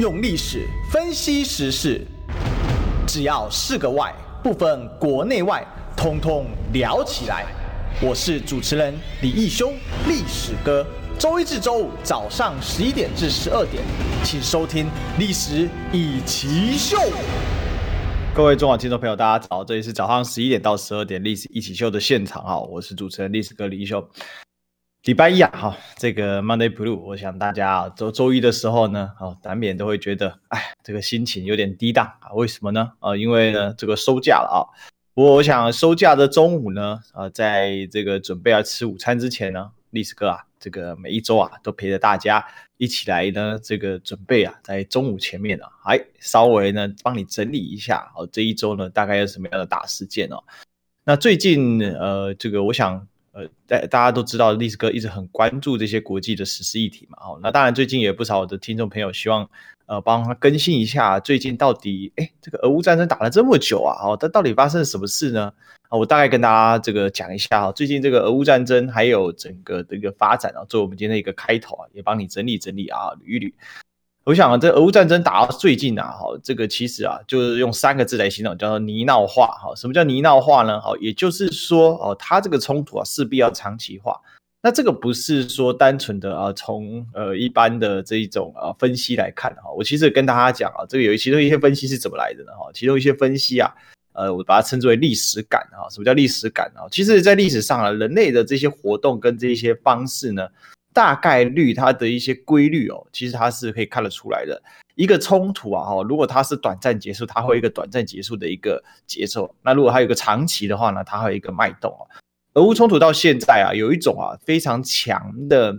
用历史分析时事，只要是个“外”，不分国内外，通通聊起来。我是主持人李义修，历史哥。周一至周五早上十一点至十二点，请收听《历史一起秀》。各位中广听众朋友，大家早，这里是早上十一点到十二点《历史一起秀》的现场啊，我是主持人历史哥李义修。礼拜一啊，哈，这个 Monday Blue，我想大家啊，周周一的时候呢，哦，难免都会觉得，哎，这个心情有点低档啊。为什么呢？啊，因为呢，这个收假了啊。不过我想收假的中午呢，啊，在这个准备要吃午餐之前呢，历史哥啊，这个每一周啊，都陪着大家一起来呢，这个准备啊，在中午前面啊，哎，稍微呢，帮你整理一下，哦，这一周呢，大概有什么样的大事件哦。那最近呃，这个我想。呃，大大家都知道，历史哥一直很关注这些国际的时事议题嘛。哦，那当然最近也不少的听众朋友希望，呃，帮他更新一下最近到底，哎，这个俄乌战争打了这么久啊，哦，它到底发生了什么事呢？啊，我大概跟大家这个讲一下啊，最近这个俄乌战争还有整个的一个发展啊，作为我们今天的一个开头啊，也帮你整理整理啊，捋一捋。我想啊，这俄乌战争打到最近啊，哈，这个其实啊，就是用三个字来形容，叫做泥淖化。哈，什么叫泥淖化呢？哈，也就是说，哦，它这个冲突啊，势必要长期化。那这个不是说单纯的啊，从呃一般的这一种啊分析来看哈。我其实跟大家讲啊，这个有其中一些分析是怎么来的呢？哈，其中一些分析啊，呃，我把它称之为历史感啊。什么叫历史感啊？其实，在历史上啊，人类的这些活动跟这些方式呢，大概率它的一些规律哦，其实它是可以看得出来的。一个冲突啊，哈，如果它是短暂结束，它会有一个短暂结束的一个节奏。那如果它有一个长期的话呢，它会有一个脉动哦。俄乌冲突到现在啊，有一种啊非常强的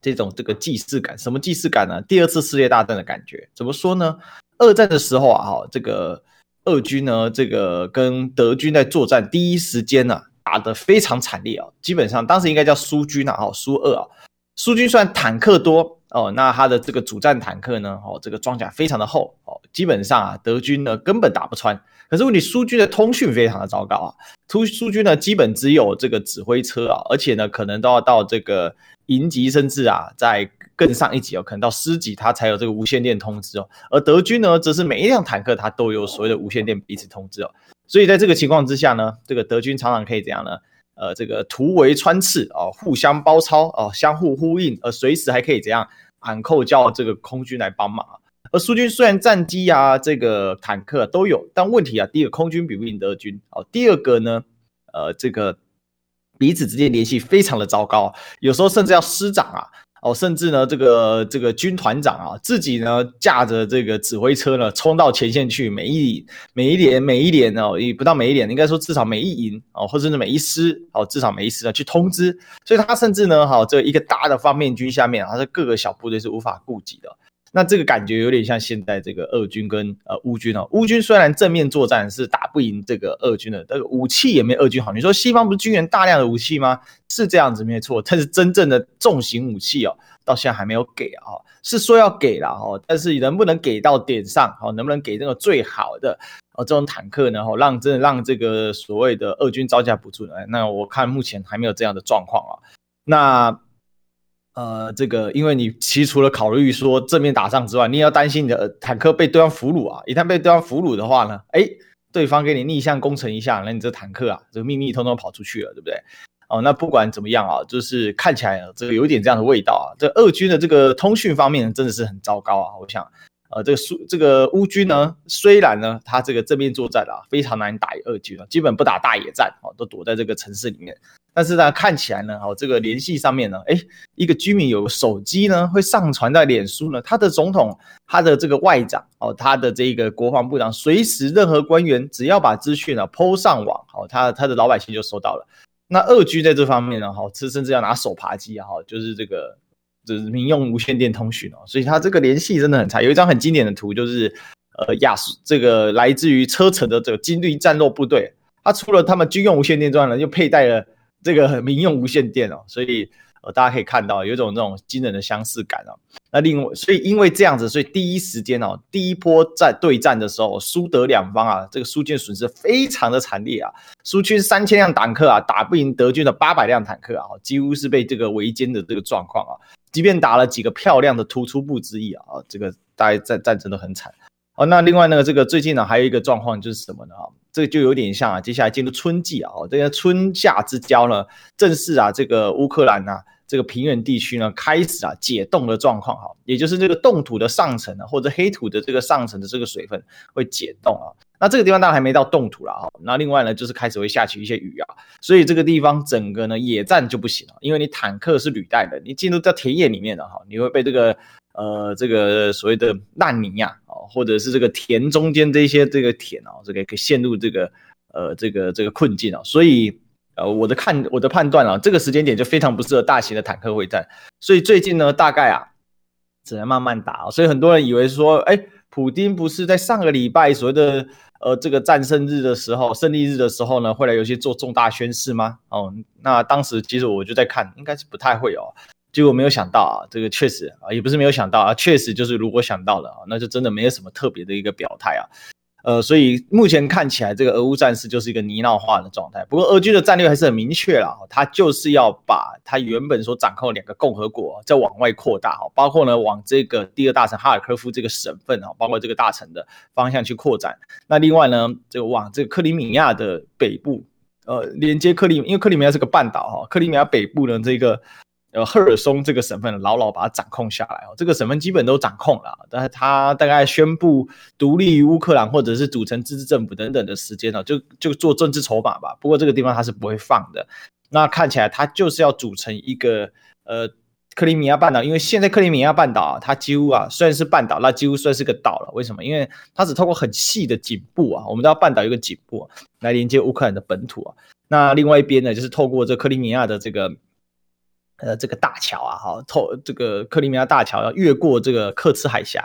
这种这个既视感。什么既视感呢？第二次世界大战的感觉。怎么说呢？二战的时候啊，哈，这个俄军呢，这个跟德军在作战，第一时间呢，打得非常惨烈啊，基本上当时应该叫苏军啊，哈，苏二啊。苏军虽然坦克多哦，那他的这个主战坦克呢，哦，这个装甲非常的厚哦，基本上啊，德军呢根本打不穿。可是问题，苏军的通讯非常的糟糕啊，苏苏军呢基本只有这个指挥车啊，而且呢可能都要到这个营级，甚至啊在更上一级哦，可能到师级，它才有这个无线电通知哦。而德军呢，则是每一辆坦克它都有所谓的无线电彼此通知哦。所以在这个情况之下呢，这个德军常常可以怎样呢？呃，这个突围穿刺啊，互相包抄啊，相互呼应，呃随时还可以怎样喊扣叫这个空军来帮忙。而苏军虽然战机啊，这个坦克都有，但问题啊，第一个空军比不赢德军啊，第二个呢，呃，这个彼此之间联系非常的糟糕，有时候甚至要师长啊。哦，甚至呢，这个这个军团长啊，自己呢驾着这个指挥车呢，冲到前线去，每一每一连每一连哦，也不到每一连，应该说至少每一营哦，或者是每一师哦，至少每一师呢去通知，所以他甚至呢，哈，这一个大的方面军下面，他是各个小部队是无法顾及的。那这个感觉有点像现在这个俄军跟呃乌军哦，乌军虽然正面作战是打不赢这个俄军的，这个武器也没俄军好。你说西方不是军援大量的武器吗？是这样子没错，但是真正的重型武器哦，到现在还没有给啊，是说要给了哦，但是能不能给到点上哦，能不能给这个最好的哦这种坦克呢？哦，让真的让这个所谓的俄军招架不住呢？那我看目前还没有这样的状况啊，那。呃，这个，因为你其实除了考虑说正面打仗之外，你也要担心你的坦克被对方俘虏啊。一旦被对方俘虏的话呢，哎，对方给你逆向攻城一下，那你这坦克啊，这个秘密通通跑出去了，对不对？哦，那不管怎么样啊，就是看起来这个有点这样的味道啊。这俄军的这个通讯方面真的是很糟糕啊。我想，呃，这个苏这个乌军呢，虽然呢，他这个正面作战啊，非常难打俄军啊，基本不打大野战啊，都躲在这个城市里面。但是呢，看起来呢，哦，这个联系上面呢，诶，一个居民有手机呢，会上传在脸书呢，他的总统，他的这个外长，哦，他的这个国防部长，随时任何官员只要把资讯呢 PO 上网，哦，他他的老百姓就收到了。那俄军在这方面呢，哈，甚至要拿手扒鸡啊，哈，就是这个就是民用无线电通讯哦，所以他这个联系真的很差。有一张很经典的图，就是呃亚这个来自于车臣的这个金绿战斗部队，他除了他们军用无线电之外呢，又佩戴了。这个民用无线电哦，所以呃大家可以看到有一种那种惊人的相似感哦。那另外，所以因为这样子，所以第一时间哦，第一波在对战的时候，苏德两方啊，这个苏军损失非常的惨烈啊。苏军三千辆坦克啊，打不赢德军的八百辆坦克啊，几乎是被这个围歼的这个状况啊。即便打了几个漂亮的突出部之役啊，这个大家战战争都很惨。好，那另外呢，这个最近呢还有一个状况就是什么呢？啊，这个就有点像啊，接下来进入春季啊，这个春夏之交呢，正是啊这个乌克兰啊这个平原地区呢开始啊解冻的状况哈，也就是这个冻土的上层啊或者黑土的这个上层的这个水分会解冻啊。那这个地方当然还没到冻土了哈。那另外呢，就是开始会下起一些雨啊，所以这个地方整个呢野战就不行了，因为你坦克是履带的，你进入到田野里面的哈，你会被这个。呃，这个所谓的烂泥呀，哦，或者是这个田中间这些这个田哦，这个可以陷入这个呃这个这个困境啊，所以呃我的看我的判断啊，这个时间点就非常不适合大型的坦克会战，所以最近呢，大概啊只能慢慢打，所以很多人以为说，哎，普丁不是在上个礼拜所谓的呃这个战胜日的时候，胜利日的时候呢，会来有些做重大宣誓吗？哦，那当时其实我就在看，应该是不太会哦。结果没有想到啊，这个确实啊，也不是没有想到啊，确实就是如果想到了啊，那就真的没有什么特别的一个表态啊，呃，所以目前看起来这个俄乌战事就是一个泥淖化的状态。不过俄军的战略还是很明确了，他就是要把他原本所掌控两个共和国再往外扩大哈，包括呢往这个第二大城哈尔科夫这个省份啊，包括这个大城的方向去扩展。那另外呢，这个往这个克里米亚的北部，呃，连接克里，因为克里米亚是个半岛哈，克里米亚北部呢这个。呃，赫尔松这个省份牢牢把它掌控下来哦，这个省份基本都掌控了，但是他大概宣布独立于乌克兰，或者是组成自治政府等等的时间呢，就就做政治筹码吧。不过这个地方他是不会放的。那看起来他就是要组成一个呃克里米亚半岛，因为现在克里米亚半岛啊，它几乎啊虽然是半岛，那几乎算是个岛了。为什么？因为它只透过很细的颈部啊，我们知道半岛有个颈部，来连接乌克兰的本土啊。那另外一边呢，就是透过这克里米亚的这个。呃，这个大桥啊，哈，透这个克里米亚大桥要越过这个刻赤海峡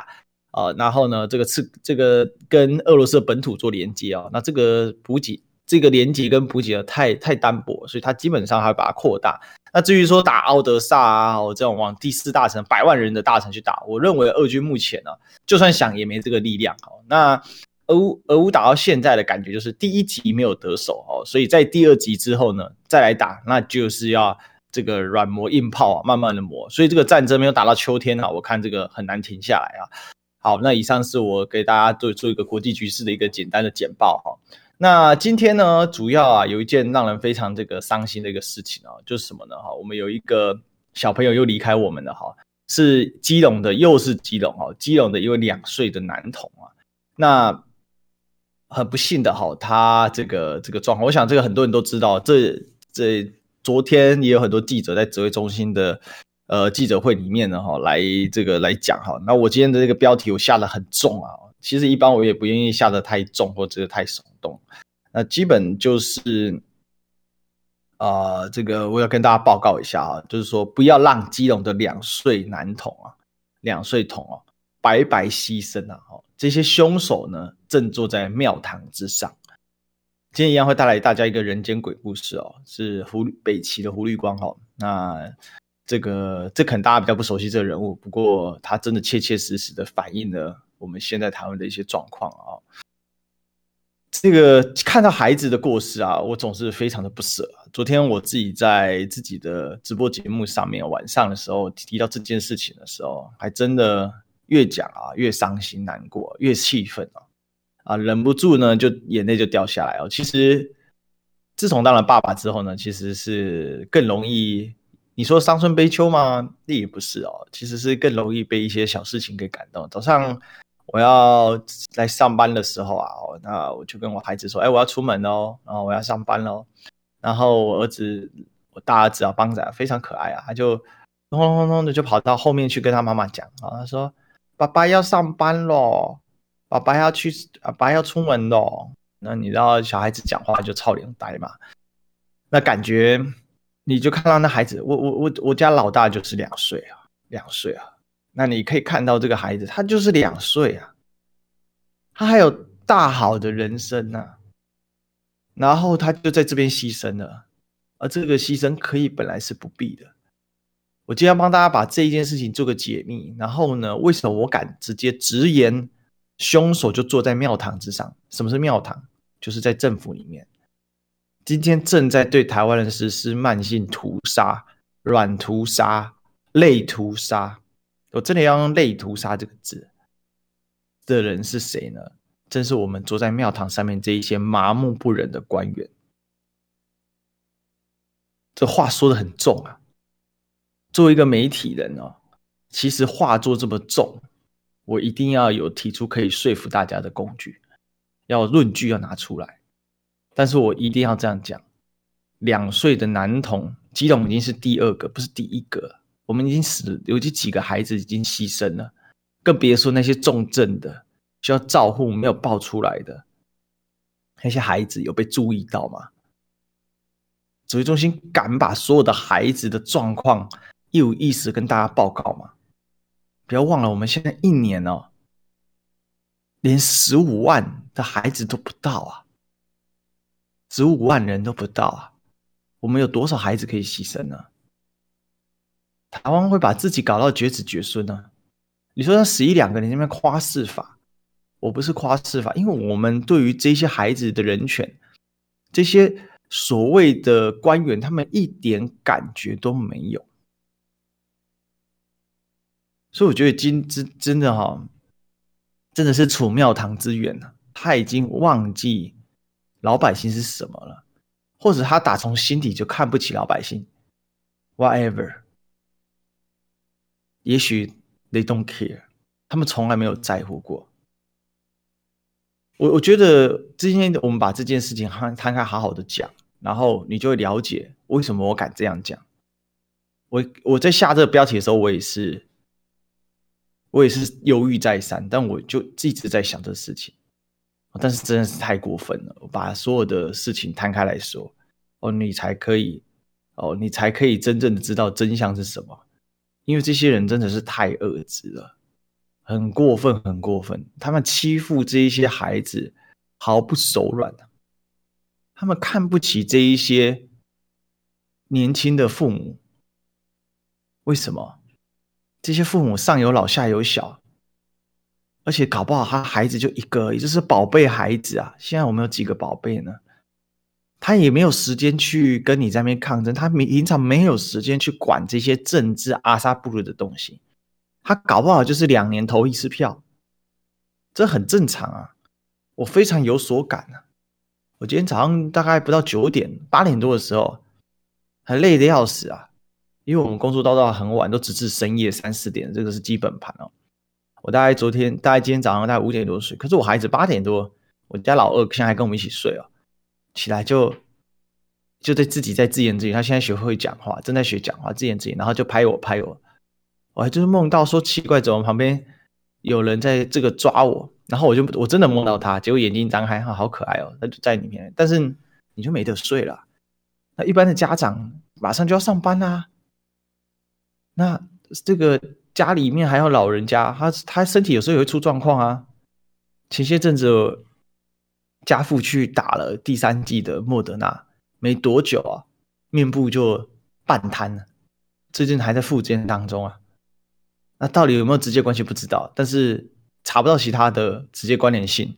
啊，然后呢，这个赤这个跟俄罗斯的本土做连接啊，那这个补给这个连接跟补给的太太单薄，所以它基本上还会把它扩大。那至于说打奥德萨啊，这种往第四大城百万人的大城去打，我认为俄军目前呢，就算想也没这个力量。好，那俄乌俄乌打到现在的感觉就是第一集没有得手哦，所以在第二集之后呢，再来打，那就是要。这个软磨硬泡啊，慢慢的磨，所以这个战争没有打到秋天啊，我看这个很难停下来啊。好，那以上是我给大家做做一个国际局势的一个简单的简报哈。那今天呢，主要啊有一件让人非常这个伤心的一个事情啊，就是什么呢哈？我们有一个小朋友又离开我们了哈，是基隆的，又是基隆哈，基隆的一位两岁的男童啊。那很不幸的哈，他这个这个状况，我想这个很多人都知道，这这。昨天也有很多记者在指挥中心的呃记者会里面呢，哈，来这个来讲哈。那我今天的这个标题我下得很重啊，其实一般我也不愿意下得太重或者太耸动。那基本就是啊、这个我要跟大家报告一下啊，就是说不要让基隆的两岁男童啊，两岁童啊白白牺牲啊，哈，这些凶手呢正坐在庙堂之上。今天一样会带来大家一个人间鬼故事哦，是胡北齐的胡绿光哈。那这个这可能大家比较不熟悉这个人物，不过他真的切切实实的反映了我们现在台湾的一些状况啊。这个看到孩子的过世啊，我总是非常的不舍。昨天我自己在自己的直播节目上面晚上的时候提到这件事情的时候，还真的越讲啊越伤心难过，越气愤啊。啊，忍不住呢，就眼泪就掉下来哦。其实，自从当了爸爸之后呢，其实是更容易，你说伤春悲秋吗？那也不是哦，其实是更容易被一些小事情给感动。早上我要来上班的时候啊，那我就跟我孩子说：“哎，我要出门哦，然后我要上班喽。”然后我儿子，我大儿子啊，邦仔非常可爱啊，他就咚咚咚咚的就跑到后面去跟他妈妈讲啊，他说：“爸爸要上班喽。”爸爸要去，爸爸要出门咯。那你知道小孩子讲话就超脸呆嘛？那感觉你就看到那孩子，我我我我家老大就是两岁啊，两岁啊。那你可以看到这个孩子，他就是两岁啊，他还有大好的人生呐、啊。然后他就在这边牺牲了，而这个牺牲可以本来是不必的。我今天帮大家把这一件事情做个解密。然后呢，为什么我敢直接直言？凶手就坐在庙堂之上。什么是庙堂？就是在政府里面，今天正在对台湾人实施慢性屠杀、软屠杀、类屠杀，我真的要用“类屠杀”这个字的人是谁呢？正是我们坐在庙堂上面这一些麻木不仁的官员。这话说得很重啊！作为一个媒体人哦，其实话做这么重，我一定要有提出可以说服大家的工具，要论据要拿出来。但是我一定要这样讲：两岁的男童，基隆已经是第二个，不是第一个。我们已经死了，有几几个孩子已经牺牲了，更别说那些重症的需要照护没有抱出来的那些孩子，有被注意到吗？指挥中心敢把所有的孩子的状况一五一十跟大家报告吗？不要忘了，我们现在一年哦，连十五万的孩子都不到啊，十五万人都不到啊，我们有多少孩子可以牺牲呢？台湾会把自己搞到绝子绝孙呢、啊？你说他死一两个，人那边夸饰法？我不是夸饰法，因为我们对于这些孩子的人权，这些所谓的官员，他们一点感觉都没有。所以我觉得今真真的哈、真的是楚庙堂之远呐！他已经忘记老百姓是什么了，或者他打从心底就看不起老百姓，whatever。也许 they don't care，他们从来没有在乎过。我我觉得今天我们把这件事情摊摊开，好好的讲，然后你就会了解为什么我敢这样讲。我我在下这个标题的时候，我也是，我也是犹豫再三，但我就一直在想这事情。但是真的是太过分了，我把所有的事情摊开来说，哦，你才可以，哦，你才可以真正的知道真相是什么。因为这些人真的是太恶质了，很过分，很过分。他们欺负这一些孩子毫不手软，他们看不起这一些年轻的父母。为什么？这些父母上有老下有小，而且搞不好他孩子就一个，也就是宝贝孩子啊。现在我们有几个宝贝呢？他也没有时间去跟你在那边抗争，他平常没有时间去管这些政治阿萨布鲁的东西，他搞不好就是两年投一次票，这很正常啊，我非常有所感啊。我今天早上大概不到九点，八点多的时候，还累得要死啊，因为我们工作到到很晚，都直至深夜三四点，这个是基本盘哦。我大概昨天，大概今天早上大概五点多睡，可是我孩子八点多，我家老二现在还跟我们一起睡哦。起来就就在自己在自言自语，他现在学会讲话，正在学讲话，自言自语，然后就拍我拍我，我还就是梦到说奇怪，怎么旁边有人在这个抓我，然后我就我真的梦到他，结果眼睛张开，哈，好可爱哦，他就在里面，但是你就没得睡了。那一般的家长马上就要上班啊，那这个家里面还有老人家，他他身体有时候也会出状况啊，前些阵子。家父去打了第三剂的莫德纳，没多久啊，面部就半瘫了，最近还在复健当中啊。那到底有没有直接关系不知道，但是查不到其他的直接关联性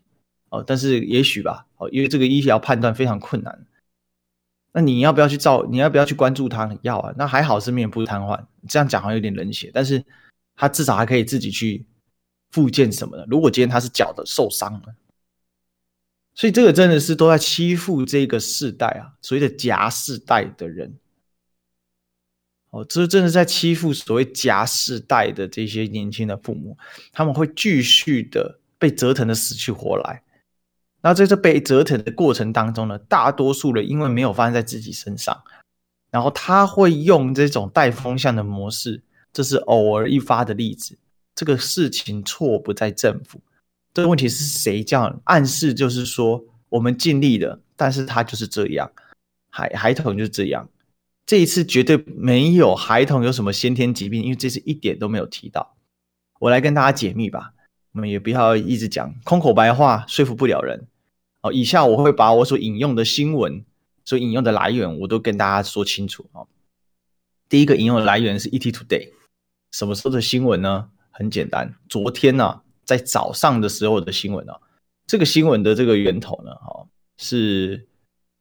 哦。但是也许吧，哦，因为这个医疗判断非常困难。那你要不要去照？你要不要去关注他？你要啊。那还好是面部瘫痪，这样讲好像有点冷血，但是他至少还可以自己去复健什么的。如果今天他是脚的受伤了。所以这个真的是都在欺负这个世代啊，所谓的夹世代的人，哦，这真的在欺负所谓夹世代的这些年轻的父母，他们会继续的被折腾的死去活来。那在这被折腾的过程当中呢，大多数人因为没有发生在自己身上，然后他会用这种带风向的模式，这是偶尔一发的例子。这个事情错不在政府。这个问题是谁叫暗示？就是说我们尽力了，但是他就是这样，孩孩童就是这样。这一次绝对没有孩童有什么先天疾病，因为这次一点都没有提到。我来跟大家解密吧，我们也不要一直讲空口白话，说服不了人。哦，以下我会把我所引用的新闻，所引用的来源，我都跟大家说清楚。哦，第一个引用的来源是 ET Today，什么时候的新闻呢？很简单，昨天呢，啊。在早上的时候的新闻啊，这个新闻的这个源头呢，哈，是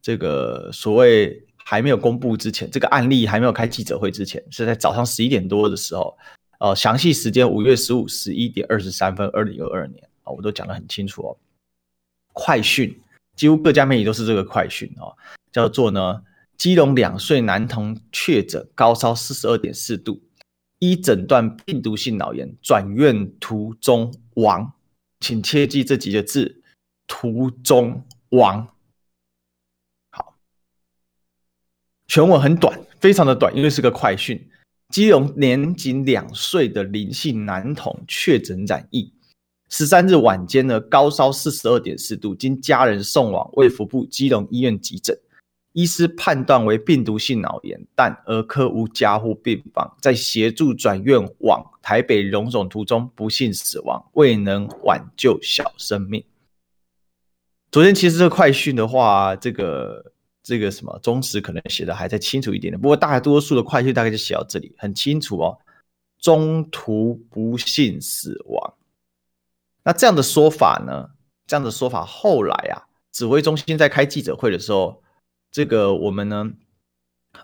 这个所谓还没有公布之前，这个案例还没有开记者会之前，是在早上十一点多的时候，呃，详细时间五月十五十一点二十三分，二零二二年啊，我都讲得很清楚哦。快讯，几乎各家媒体都是这个快讯哦，叫做呢，基隆两岁男童确诊高烧四十二点四度，一诊断病毒性脑炎，转院途中亡，请切记这几个字：途中亡。好全文很短，非常的短，因为是个快讯。基隆年仅两岁的林姓男童确诊染疫，十三日晚间呢，高烧四十二点四度，经家人送往卫福部基隆医院急诊，医师判断为病毒性脑炎，但儿科无加护病房，在协助转院往台北荣总途中不幸死亡，未能挽救小生命。昨天其实这个快讯的话，这个。这个什么中时可能写的还再清楚一点点，不过大多数的快讯大概就写到这里，很清楚哦。中途不幸死亡，那这样的说法呢？这样的说法后来啊，指挥中心在开记者会的时候，这个我们呢，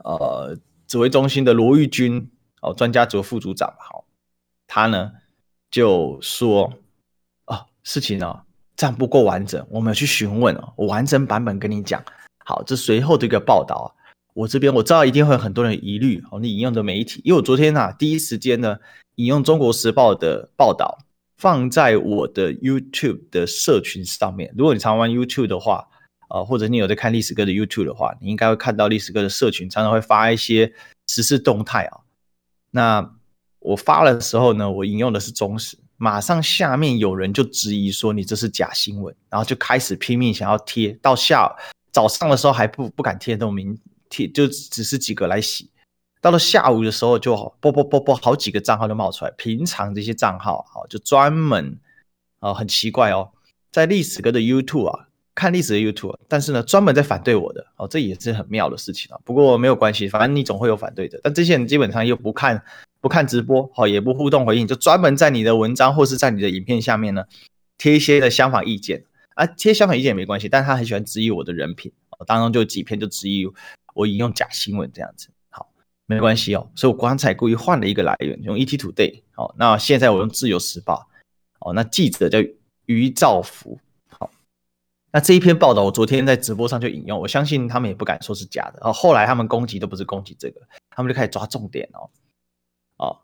呃，指挥中心的罗玉军哦，专家组副组长好，他呢就说、哦，事情呢、哦、这样不够完整，我们要去询问哦，完整版本跟你讲。好，这随后的一个报道啊，我这边我知道一定会有很多人疑虑哦。你引用的媒体，因为我昨天啊第一时间呢引用《中国时报》的报道放在我的 YouTube 的社群上面。如果你常玩 YouTube 的话，呃，或者你有在看历史哥的 YouTube 的话，你应该会看到历史哥的社群常常会发一些时事动态啊。那我发了的时候呢，我引用的是中时，马上下面有人就质疑说你这是假新闻，然后就开始拼命想要贴到下。早上的时候还不不敢贴那种名贴，就只是几个来洗。到了下午的时候就啵啵啵啵，好几个账号就冒出来。平常这些账号啊，就专门啊，很奇怪哦，在历史哥的 YouTube 啊看历史的 YouTube，但是呢专门在反对我的哦，这也是很妙的事情啊。不过没有关系，反正你总会有反对的。但这些人基本上又不看不看直播，好也不互动回应，就专门在你的文章或是在你的影片下面呢贴一些的相反意见。啊，贴相反意见也没关系，但他很喜欢质疑我的人品，当中就几篇就质疑我引用假新闻这样子，没关系哦，所以我刚才故意换了一个来源，用 ET Today，好，那现在我用自由时报，哦，那记者叫余兆福，好，那这一篇报道我昨天在直播上就引用，我相信他们也不敢说是假的，哦，后来他们攻击都不是攻击这个，他们就开始抓重点哦，哦，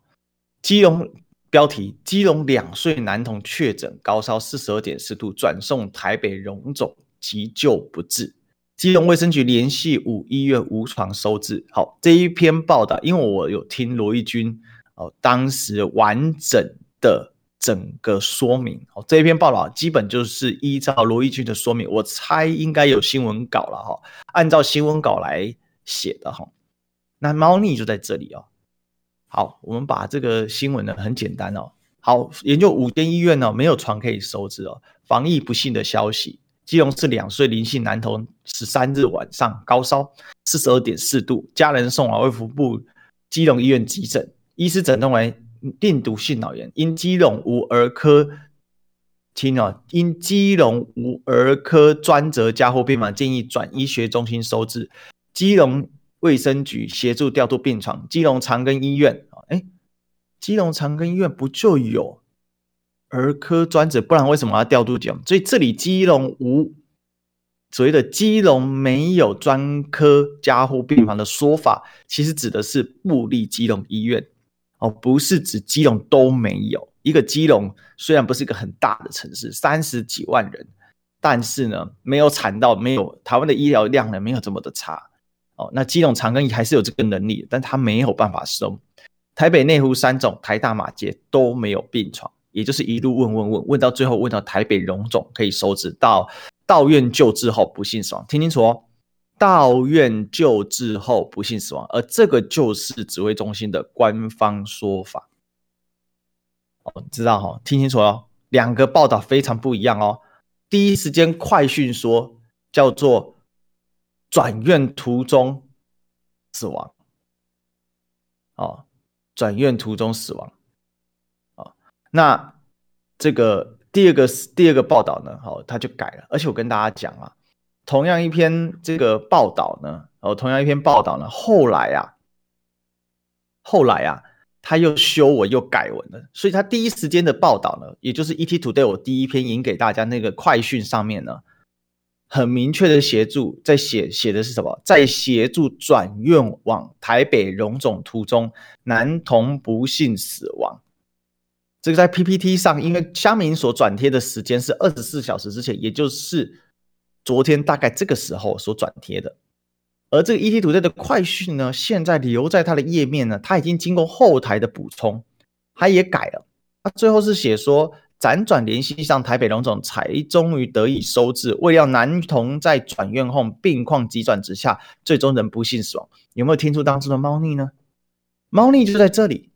基隆。标题：基隆两岁男童确诊高烧四十二点四度，转送台北荣总急救不治。基隆卫生局联系五医院无床收治。好，这一篇报道，因为我有听罗一军哦，当时完整的整个说明。哦，这一篇报道基本就是依照罗一军的说明，我猜应该有新闻稿了哈，按照新闻稿来写的哈。那猫腻就在这里哦。好，我们把这个新闻呢，很简单哦。好，研究五间医院呢，没有床可以收治哦。防疫不幸的消息，基隆市两岁林姓男童十三日晚上高烧四十二点四度，家人送往卫福部基隆医院急诊，医师诊断为病毒性脑炎，因基隆无儿科，听哦，因基隆无儿科专责加护病房，建议转医学中心收治。基隆。卫生局协助调度病床，基隆长庚医院，哎，基隆长庚医院不就有儿科专责？不然为什么要调度讲？所以这里基隆无所谓的基隆没有专科加护病房的说法，其实指的是布立基隆医院哦，不是指基隆都没有。一个基隆虽然不是一个很大的城市，三十几万人，但是呢，没有惨到没有台湾的医疗量呢，没有这么的差。哦，那基隆长庚还是有这个能力，但他没有办法收。台北内湖三种、台大马偕都没有病床，也就是一路问问问问到最后问到台北荣总可以收治，到到院救治后不幸死亡。听清楚哦，到院救治后不幸死亡，而这个就是指挥中心的官方说法。哦，知道哈、哦？听清楚哦，两个报道非常不一样哦。第一时间快讯说叫做。转院途中死亡，哦，转院途中死亡，那这个第二个第二个报道呢，好，他就改了，而且我跟大家讲啊，同样一篇这个报道呢，哦，同样一篇报道呢，后来啊，后来啊，他又修文又改文了，所以他第一时间的报道呢，也就是 ET Today 我第一篇引给大家那个快讯上面呢，很明确的协助在写写的是什么？在协助转院往台北荣总途中，男童不幸死亡。这个在 PPT 上，因为乡民所转贴的时间是二十四小时之前，也就是昨天大概这个时候所转贴的。而这个 ET 土队的快讯呢，现在留在它的页面呢，它已经经过后台的补充，它也改了。它最后是写说，辗转联系上台北荣总，才终于得以收治。未料男童在转院后病况急转直下，最终仍不幸死亡。有没有听出当中的猫腻呢？猫腻就在这里。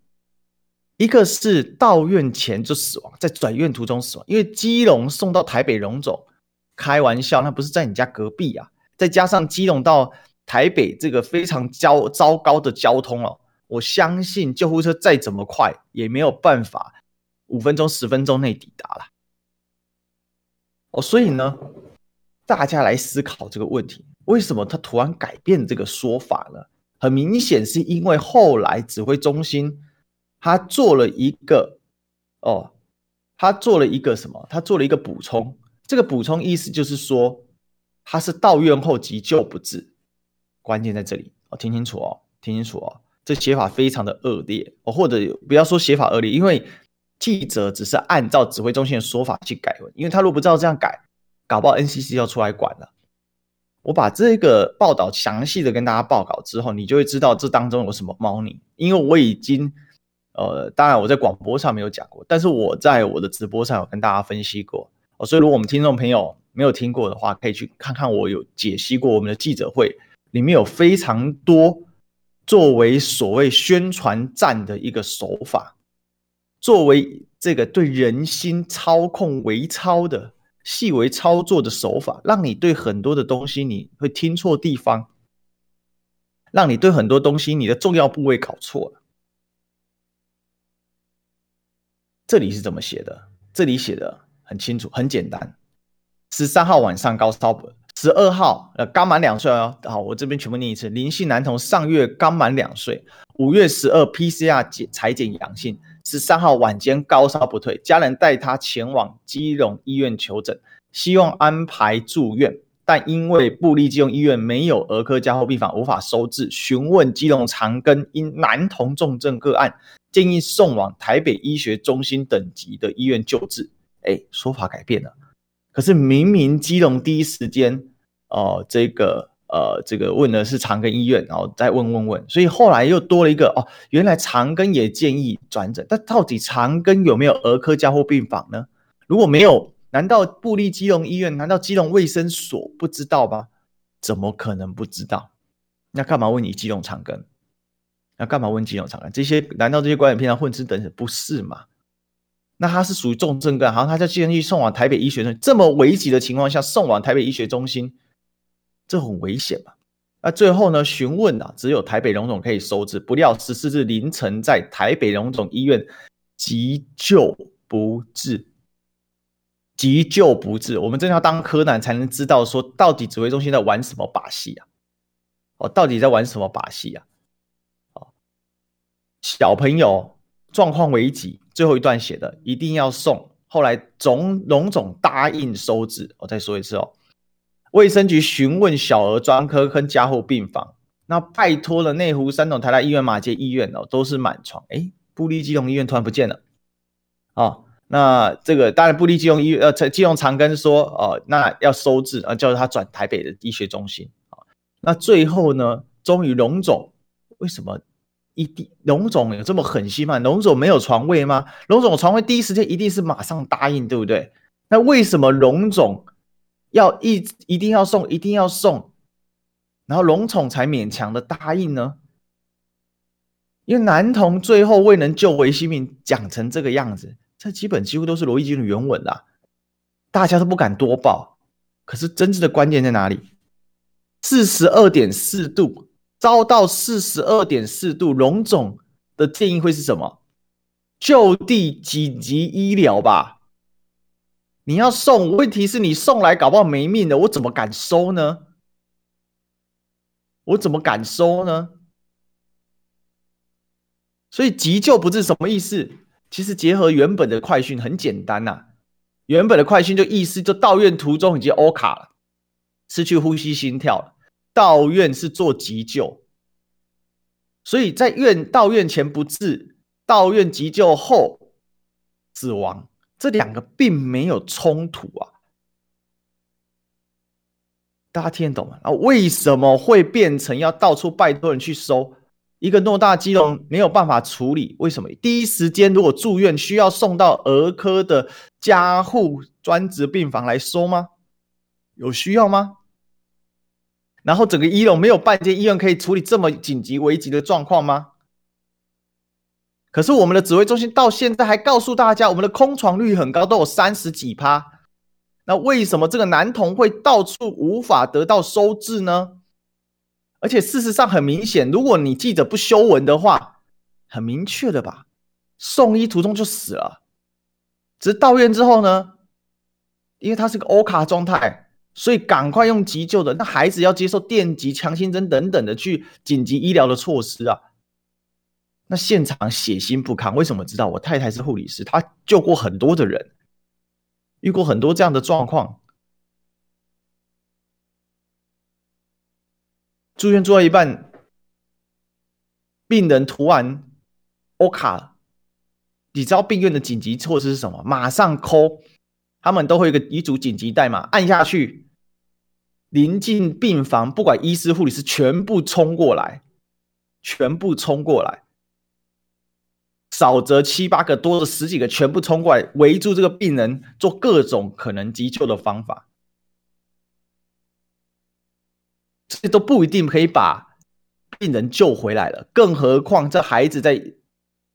一个是到院前就死亡，在转院途中死亡，因为基隆送到台北荣总，开玩笑，那不是在你家隔壁啊！再加上基隆到台北这个非常糟糟糕的交通哦，我相信救护车再怎么快也没有办法五分钟十分钟内抵达了。哦，所以呢，大家来思考这个问题：为什么他突然改变这个说法呢？很明显是因为后来指挥中心。他做了一个哦，他做了一个什么？他做了一个补充。这个补充意思就是说，他是到院后急救不治。关键在这里哦，听清楚哦，听清楚哦。这写法非常的恶劣哦，或者不要说写法恶劣，因为记者只是按照指挥中心的说法去改文。因为他如果不知道这样改，搞不好 NCC 要出来管了。我把这个报道详细的跟大家报告之后，你就会知道这当中有什么猫腻。因为我已经。呃，当然我在广播上没有讲过，但是我在我的直播上有跟大家分析过。哦，所以如果我们听众朋友没有听过的话，可以去看看我有解析过我们的记者会，里面有非常多作为所谓宣传战的一个手法，作为这个对人心操控微操的细微操作的手法，让你对很多的东西你会听错地方，让你对很多东西你的重要部位搞错了。这里是怎么写的？这里写的很清楚，很简单。十三号晚上高烧，十二号呃刚满两岁哦。好，我这边全部念一次：林姓男童上月刚满两岁，五月十二 PCR 检采检阳性，十三号晚间高烧不退，家人带他前往基隆医院求诊，希望安排住院，但因为布利基隆医院没有儿科加护病房，无法收治。询问基隆长庚因男童重症个案。建议送往台北医学中心等级的医院救治。哎，说法改变了。可是明明基隆第一时间，哦、呃，这个呃，这个问的是长庚医院，然后再问问问，所以后来又多了一个哦，原来长庚也建议转诊。但到底长庚有没有儿科加护病房呢？如果没有，难道布立基隆医院？难道基隆卫生所不知道吗？怎么可能不知道？那干嘛问你基隆长庚？那干嘛问基隆长庚？这些难道这些官员平常混吃等死不是吗？那他是属于重症干，好像他叫建议送往台北医学中心，这么危急的情况下送往台北医学中心，这很危险嘛？那最后呢？询问啊，只有台北荣总可以收治，不料十四日凌晨在台北荣总医院急救不治，急救不治。我们真的要当柯南才能知道说，到底指挥中心在玩什么把戏啊？哦，到底在玩什么把戏啊？小朋友状况危急，最后一段写的一定要送。后来总龙总答应收治。我再说一次哦，卫生局询问小儿专科跟加护病房，那拜托了内湖、三重、台大医院、马偕医院哦，都是满床。哎，布利基隆医院突然不见了。哦，那这个当然布利基隆医院呃，基隆长庚说哦，那要收治啊，叫他转台北的医学中心啊。那最后呢，终于龙总为什么？一定龙总有这么狠心吗？龙总没有床位吗？龙总床位第一时间一定是马上答应，对不对？那为什么龙总要一一定要送，一定要送，然后龙总才勉强的答应呢？因为男童最后未能救回性命，讲成这个样子，这基本几乎都是罗一钧的原文啦，大家都不敢多报。可是真正的关键在哪里？四十二点四度。遭到四十二点四度，荣总的建议会是什么？就地紧急医疗吧。你要送，问题是你送来搞不好没命的，我怎么敢收呢？我怎么敢收呢？所以急救不是什么意思？其实结合原本的快讯很简单呐、原本的快讯就意思就到院途中已经 O 卡了，失去呼吸心跳了，到院是做急救，所以在院到院前不治，到院急救后死亡，这两个并没有冲突啊。大家听得懂吗？啊，为什么会变成要到处拜托人去收一个偌大机动没有办法处理？为什么第一时间如果住院需要送到儿科的加护专职病房来收吗？有需要吗？然后整个一楼没有半间医院可以处理这么紧急危急的状况吗？可是我们的指挥中心到现在还告诉大家，我们的空床率很高，都有三十几趴。那为什么这个男童会到处无法得到收治呢？而且事实上很明显，如果你记者不修文的话，很明确的吧，送医途中就死了。只是到院之后呢，因为他是个欧卡状态，所以赶快用急救的。那孩子要接受电击、强心针等等的去紧急医疗的措施啊。那现场血腥不堪，为什么知道？我太太是护理师，她救过很多的人。遇过很多这样的状况，住院住到一半，病人突然 O 卡了。你知道病院的紧急措施是什么？马上抠他们都会有一个一组紧急代码，按下去，临近病房，不管医师护理师全部冲过来，全部冲过来。少则七八个，多的十几个，全部冲过来围住这个病人，做各种可能急救的方法。这都不一定可以把病人救回来了，更何况这孩子在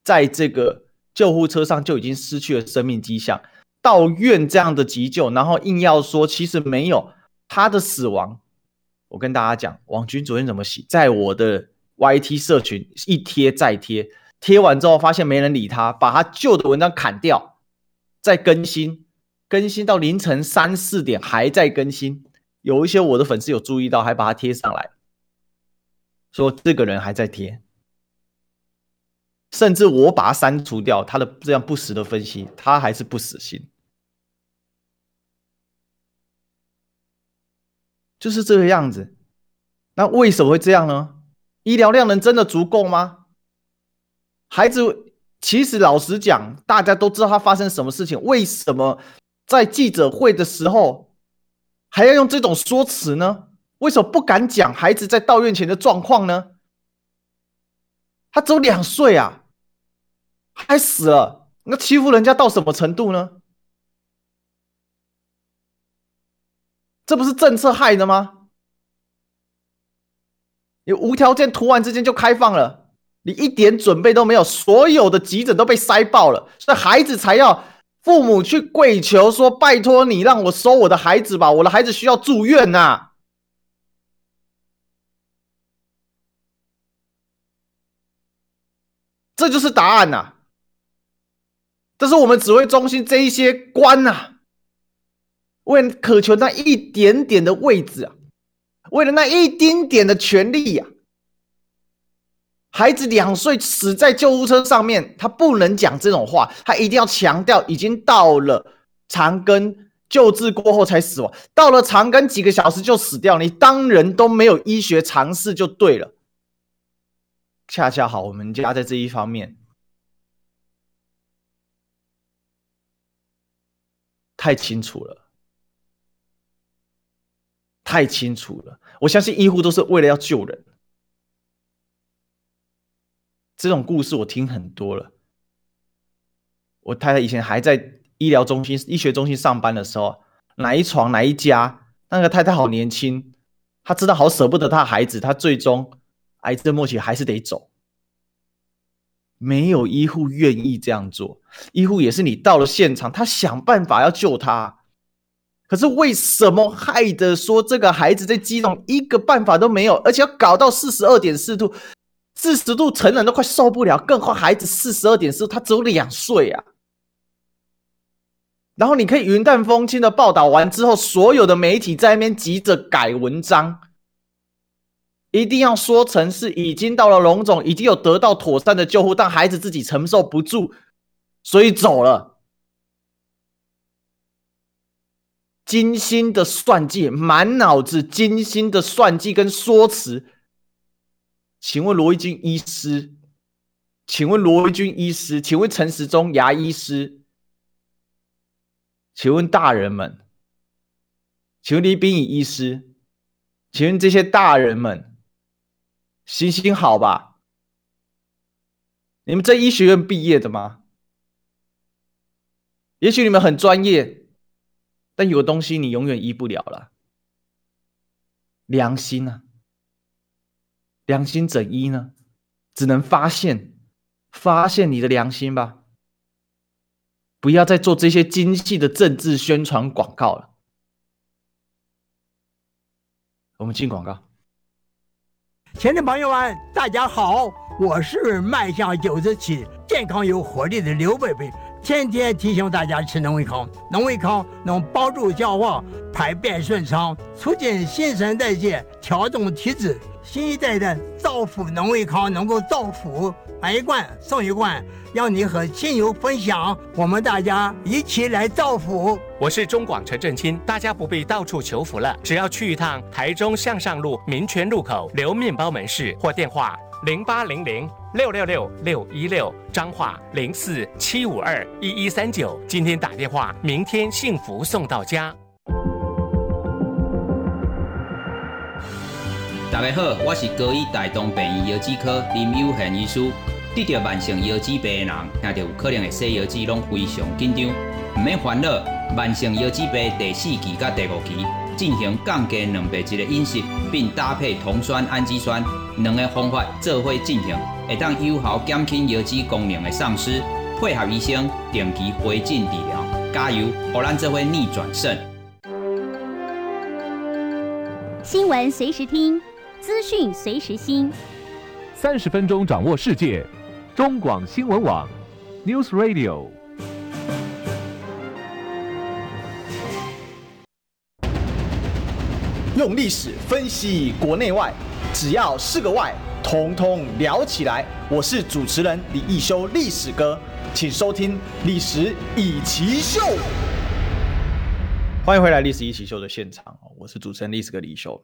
在这个救护车上就已经失去了生命迹象。到院这样的急救，然后硬要说其实没有他的死亡。我跟大家讲，王军昨天怎么洗？在我的 YT 社群一贴再贴。贴完之后，发现没人理他，把他旧的文章砍掉，再更新，更新到凌晨三四点还在更新。有一些我的粉丝有注意到，还把他贴上来，说这个人还在贴，甚至我把他删除掉，他的这样不实的分析，他还是不死心，就是这个样子。那为什么会这样呢？医疗量能真的足够吗？孩子，其实老实讲，大家都知道他发生什么事情。为什么在记者会的时候还要用这种说辞呢？为什么不敢讲孩子在到院前的状况呢？他只有两岁啊，还死了，那欺负人家到什么程度呢？这不是政策害的吗？你无条件突然之间就开放了。你一点准备都没有，所有的急诊都被塞爆了，所以孩子才要父母去跪求说：“拜托你让我收我的孩子吧，我的孩子需要住院呐。”这就是答案呐。这是我们指挥中心这一些官呐，为了渴求那一点点的位置啊，为了那一丁点的权利呀。孩子两岁死在救护车上面，他不能讲这种话，他一定要强调已经到了长庚救治过后才死亡，到了长庚几个小时就死掉，你当人都没有医学常识就对了。恰恰好，我们家在这一方面太清楚了，太清楚了。我相信医护都是为了要救人。这种故事我听很多了。我太太以前还在医疗中心、医学中心上班的时候，哪一床哪一家，那个太太好年轻，她知道好舍不得她孩子，她最终癌症末期还是得走。没有医护愿意这样做，医护也是你到了现场，他想办法要救他，可是为什么害得说这个孩子在激动，一个办法都没有，而且要搞到四十二点四度。四十度，成人都快受不了，更何况孩子四十二点四，他只有两岁啊。然后你可以云淡风轻的报道完之后，所有的媒体在那边急着改文章，一定要说成是已经到了龙总，已经有得到妥善的救护，但孩子自己承受不住，所以走了。精心的算计，满脑子精心的算计跟说辞。请问罗一军医师，请问罗一军医师，请问陈时中牙医师，请问大人们，请问李秉颖医师，请问这些大人们，行行好吧？你们这医学院毕业的吗？也许你们很专业。但有东西你永远医不了了，良心呢、啊？良心怎医呢？只能发现，发现你的良心吧。不要再做这些精细的政治宣传广告了。我们进广告。亲爱的朋友们，大家好，我是迈向九十七、健康有活力的刘伯伯。天天提醒大家吃农威康，农威康能帮助消化、排便顺畅，促进新陈代谢，调动体质。新一代的造福农威康能够造福，买一罐送一罐，让你和亲友分享。我们大家一起来造福。我是中广陈正清，大家不必到处求福了，只要去一趟台中向上路民权路口刘面包门市或电话。零八零零六六六六一六，彰化零四七五二一一三九。今天打电话，明天幸福送到家。大家好，我是高医大东病院腰子科林友贤医师。得着慢性腰子病的人，听到有可能会洗腰子，拢非常紧张，唔免烦恼。慢性腰子病第四期甲第五期进行降低蛋白质的饮食，并搭配酮酸氨基酸。两个方法做伙进行，会当有效减轻腰子功能的丧失。配合医生定期回诊治疗，加油，让咱做伙逆转胜。新闻随时听，资讯随时新。三十分钟掌握世界，中广新闻网，News Radio。用历史分析国内外。只要是个“外”，统统聊起来。我是主持人李易修，历史哥，请收听《历史易起秀》。欢迎回来，《历史易起秀》的现场，我是主持人历史哥李修。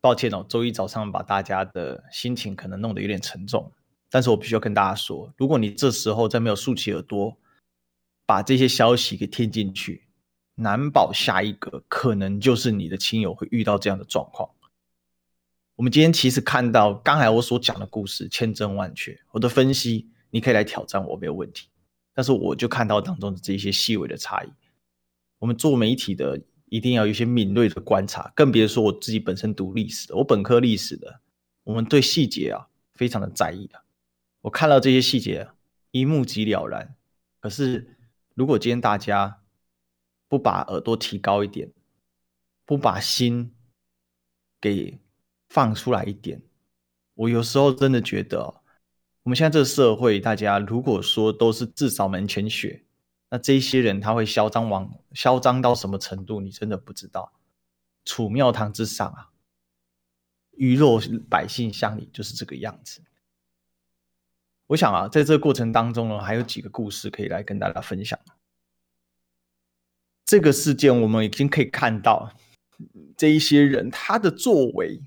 抱歉哦，周一早上把大家的心情可能弄得有点沉重，但是我必须要跟大家说，如果你这时候再没有竖起耳朵，把这些消息给听进去，难保下一个可能就是你的亲友会遇到这样的状况。我们今天其实看到刚才我所讲的故事千真万确，我的分析你可以来挑战我没有问题，但是我就看到当中的这些细微的差异。我们做媒体的一定要有一些敏锐的观察，更别说我自己本身读历史的，我本科历史的，我们对细节啊非常的在意的。我看到这些细节，一目即了然。可是如果今天大家不把耳朵提高一点，不把心给放出来一点，我有时候真的觉得，我们现在这个社会，大家如果说都是自扫门前雪，那这些人他会嚣张往嚣张到什么程度？你真的不知道。处庙堂之上啊，鱼肉百姓乡里就是这个样子。我想啊，在这个过程当中呢，还有几个故事可以来跟大家分享。这个事件我们已经可以看到，这一些人他的作为。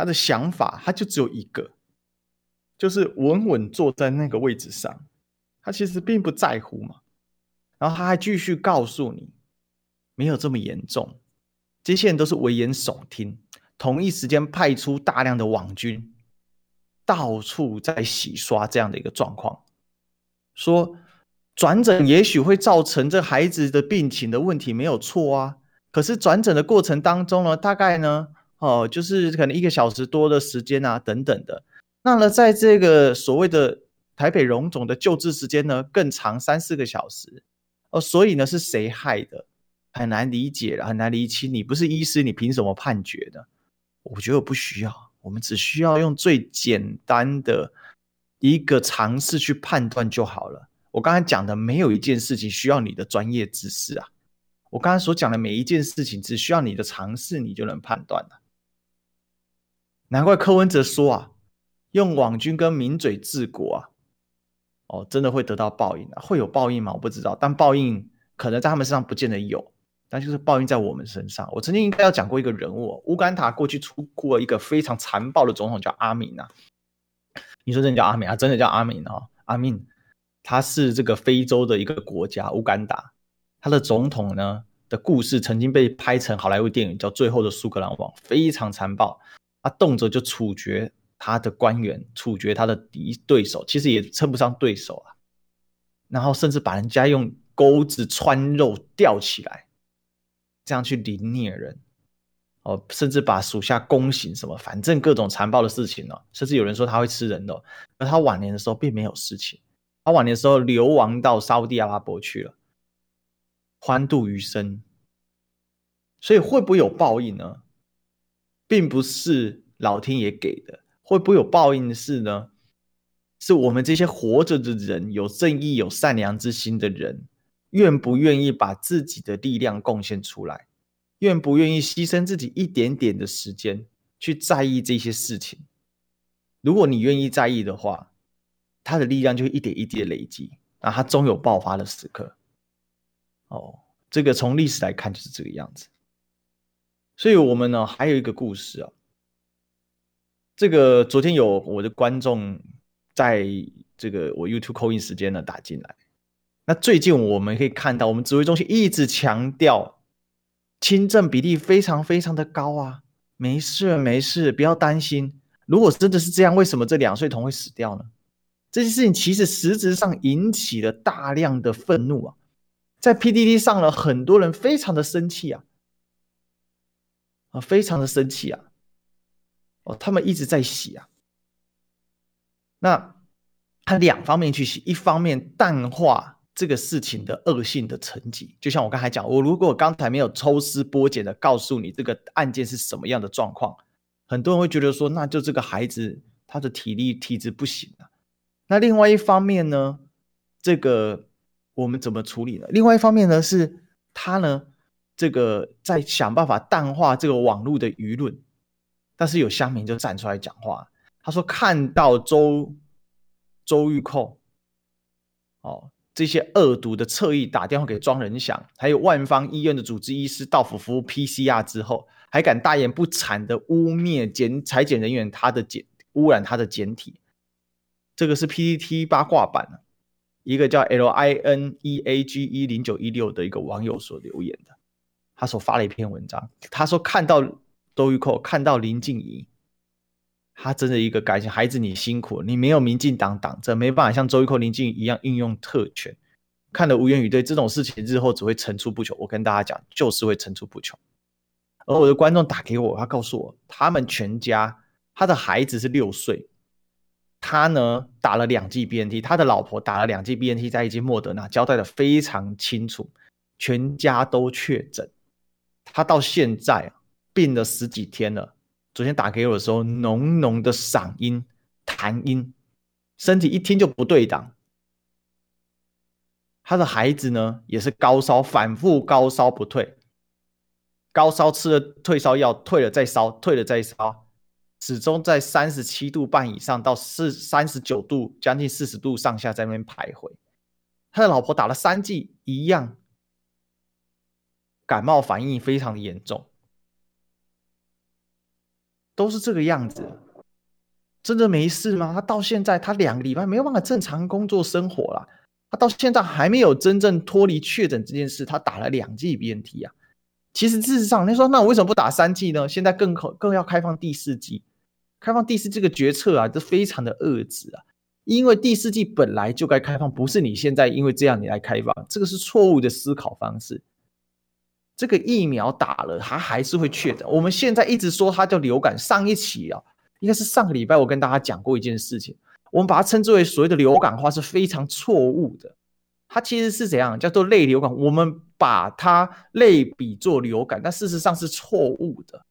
他的想法，他就只有一个，就是稳稳坐在那个位置上，他其实并不在乎嘛。然后他还继续告诉你，没有这么严重。这些人都是危言耸听，同一时间派出大量的网军，到处在洗刷这样的一个状况，说转诊也许会造成这孩子的病情的问题，没有错啊。可是转诊的过程当中呢，大概呢？哦，就是可能一个小时多的时间啊，等等的。那么，在这个所谓的台北荣总的救治时间呢，更长三四个小时。哦，所以呢，是谁害的？很难理解了，很难理清。你不是医师，你凭什么判决的？我觉得不需要，我们只需要用最简单的一个尝试去判断就好了。我刚才讲的没有一件事情需要你的专业知识啊。我刚才所讲的每一件事情，只需要你的尝试，你就能判断了。难怪柯文哲说啊，用网军跟名嘴治国啊，哦，真的会得到报应啊？会有报应吗？我不知道，但报应可能在他们身上不见得有，但就是报应在我们身上。我曾经应该要讲过一个人物，乌干达过去出过一个非常残暴的总统，叫阿敏啊。你说真的叫阿敏啊？真的叫阿敏哦，阿敏，他是这个非洲的一个国家乌干达，他的总统呢的故事曾经被拍成好莱坞电影，叫《最后的苏格兰王》，非常残暴。他动辄就处决他的官员，处决他的敌对手，其实也称不上对手啊。然后甚至把人家用钩子穿肉吊起来，这样去凌虐人。哦，甚至把属下宫刑什么，反正各种残暴的事情哦。甚至有人说他会吃人的，而他晚年的时候并没有事情。他晚年的时候流亡到沙乌地阿拉伯去了，欢度余生。所以会不会有报应呢？并不是老天爷给的，会不会有报应的事呢？是我们这些活着的人，有正义、有善良之心的人，愿不愿意把自己的力量贡献出来，愿不愿意牺牲自己一点点的时间去在意这些事情？如果你愿意在意的话，他的力量就会一点一滴的累积，那他终有爆发的时刻。哦，这个从历史来看就是这个样子。所以，我们呢还有一个故事啊。这个昨天有我的观众在这个我 YouTube call in 时间呢打进来。那最近我们可以看到，我们指挥中心一直强调轻症比例非常非常的高啊，没事没事，不要担心。如果真的是这样，为什么这两岁童会死掉呢？这件事情其实实质上引起了大量的愤怒啊，在 PDD 上了很多人非常的生气啊。啊，非常的生气啊！哦，他们一直在洗啊。那他两方面去洗，一方面淡化这个事情的恶性的层级。就像我刚才讲，我如果刚才没有抽丝剥茧的告诉你这个案件是什么样的状况，很多人会觉得说，那就这个孩子他的体力体质不行啊。那另外一方面呢，这个我们怎么处理呢？另外一方面呢，是他呢。这个在想办法淡化这个网络的舆论，但是有乡民就站出来讲话，他说看到周周玉蔻哦这些恶毒的侧翼打电话给庄人祥，还有万方医院的主治医师到府服务 PCR 之后，还敢大言不惭的污蔑检裁检人员他的检污染他的检体，这个是 PTT 八卦版一个叫 L I N E A G E 零九一六的一个网友所留言的。他所发了一篇文章，他说看到周玉蔻，看到林静怡，他真的一个感谢孩子，你辛苦，你没有民进党挡着，没办法像周玉蔻、林静怡一样运用特权，看得无言以对。这种事情日后只会层出不穷。我跟大家讲，就是会层出不穷。而我的观众打给我，他告诉我，他们全家，他的孩子是六岁，他呢打了两剂 BNT，他的老婆打了两剂 BNT，在一剂莫德纳，交代的非常清楚，全家都确诊。他到现在病了十几天了。昨天打给我的时候，浓浓的嗓音、痰音，身体一听就不对档。他的孩子呢，也是高烧，反复高烧不退，高烧吃了退烧药，退了再烧，退了再烧，始终在三十七度半以上到四三十九度，将近四十度上下在那边徘徊。他的老婆打了三剂，一样。感冒反应非常的严重，都是这个样子，真的没事吗？他到现在，他两个礼拜没有办法正常工作生活了，他到现在还没有真正脱离确诊这件事，他打了两剂 BNT 啊。其实事实上，你说那我为什么不打三剂呢？现在更可更要开放第四剂，开放第四这个决策啊，这非常的恶质啊，因为第四剂本来就该开放，不是你现在因为这样你来开放，这个是错误的思考方式。这个疫苗打了，它还是会确诊。我们现在一直说它叫流感，上一期啊，应该是上个礼拜我跟大家讲过一件事情，我们把它称之为所谓的流感化是非常错误的。它其实是怎样叫做类流感？我们把它类比作流感，但事实上是错误的。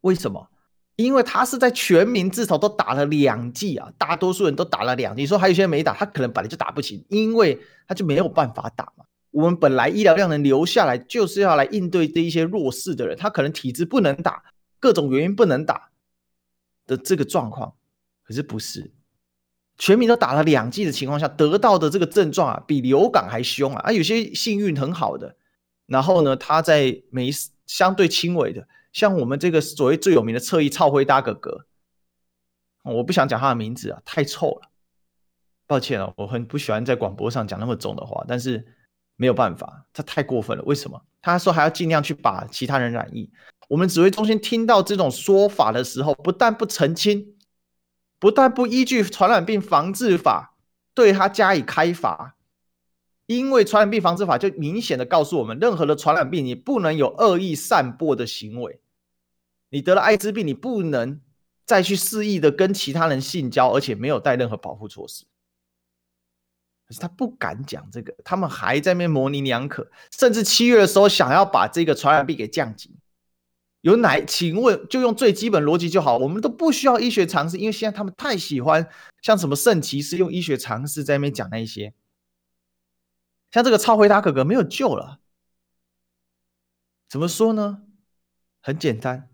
为什么？因为它是在全民至少都打了两剂啊，大多数人都打了两剂。你说还有些人没打，他可能本来就打不起，因为他就没有办法打嘛。我们本来医疗量能留下来，就是要来应对这一些弱势的人，他可能体质不能打，各种原因不能打，的这个状况，可是不是，全民都打了两剂的情况下，得到的这个症状啊，比流感还凶啊！啊，有些幸运很好的，然后呢，他在没相对轻微的，像我们这个所谓最有名的侧翼超辉大哥哥，我不想讲他的名字啊，太臭了，抱歉啊，我很不喜欢在广播上讲那么重的话，但是没有办法，他太过分了。为什么？他说还要尽量去把其他人染疫。我们指挥中心听到这种说法的时候，不但不澄清，不但不依据传染病防治法对他加以开罚，因为传染病防治法就明显的告诉我们，任何的传染病你不能有恶意散播的行为。你得了艾滋病，你不能再去肆意的跟其他人性交，而且没有带任何保护措施。可是他不敢讲这个，他们还在那模棱两可，甚至七月的时候想要把这个传染病给降级。有哪？请问，就用最基本逻辑就好，我们都不需要医学常识，因为现在他们太喜欢像什么圣骑士用医学常识在那边讲那一些，像这个超回答哥哥没有救了。怎么说呢？很简单，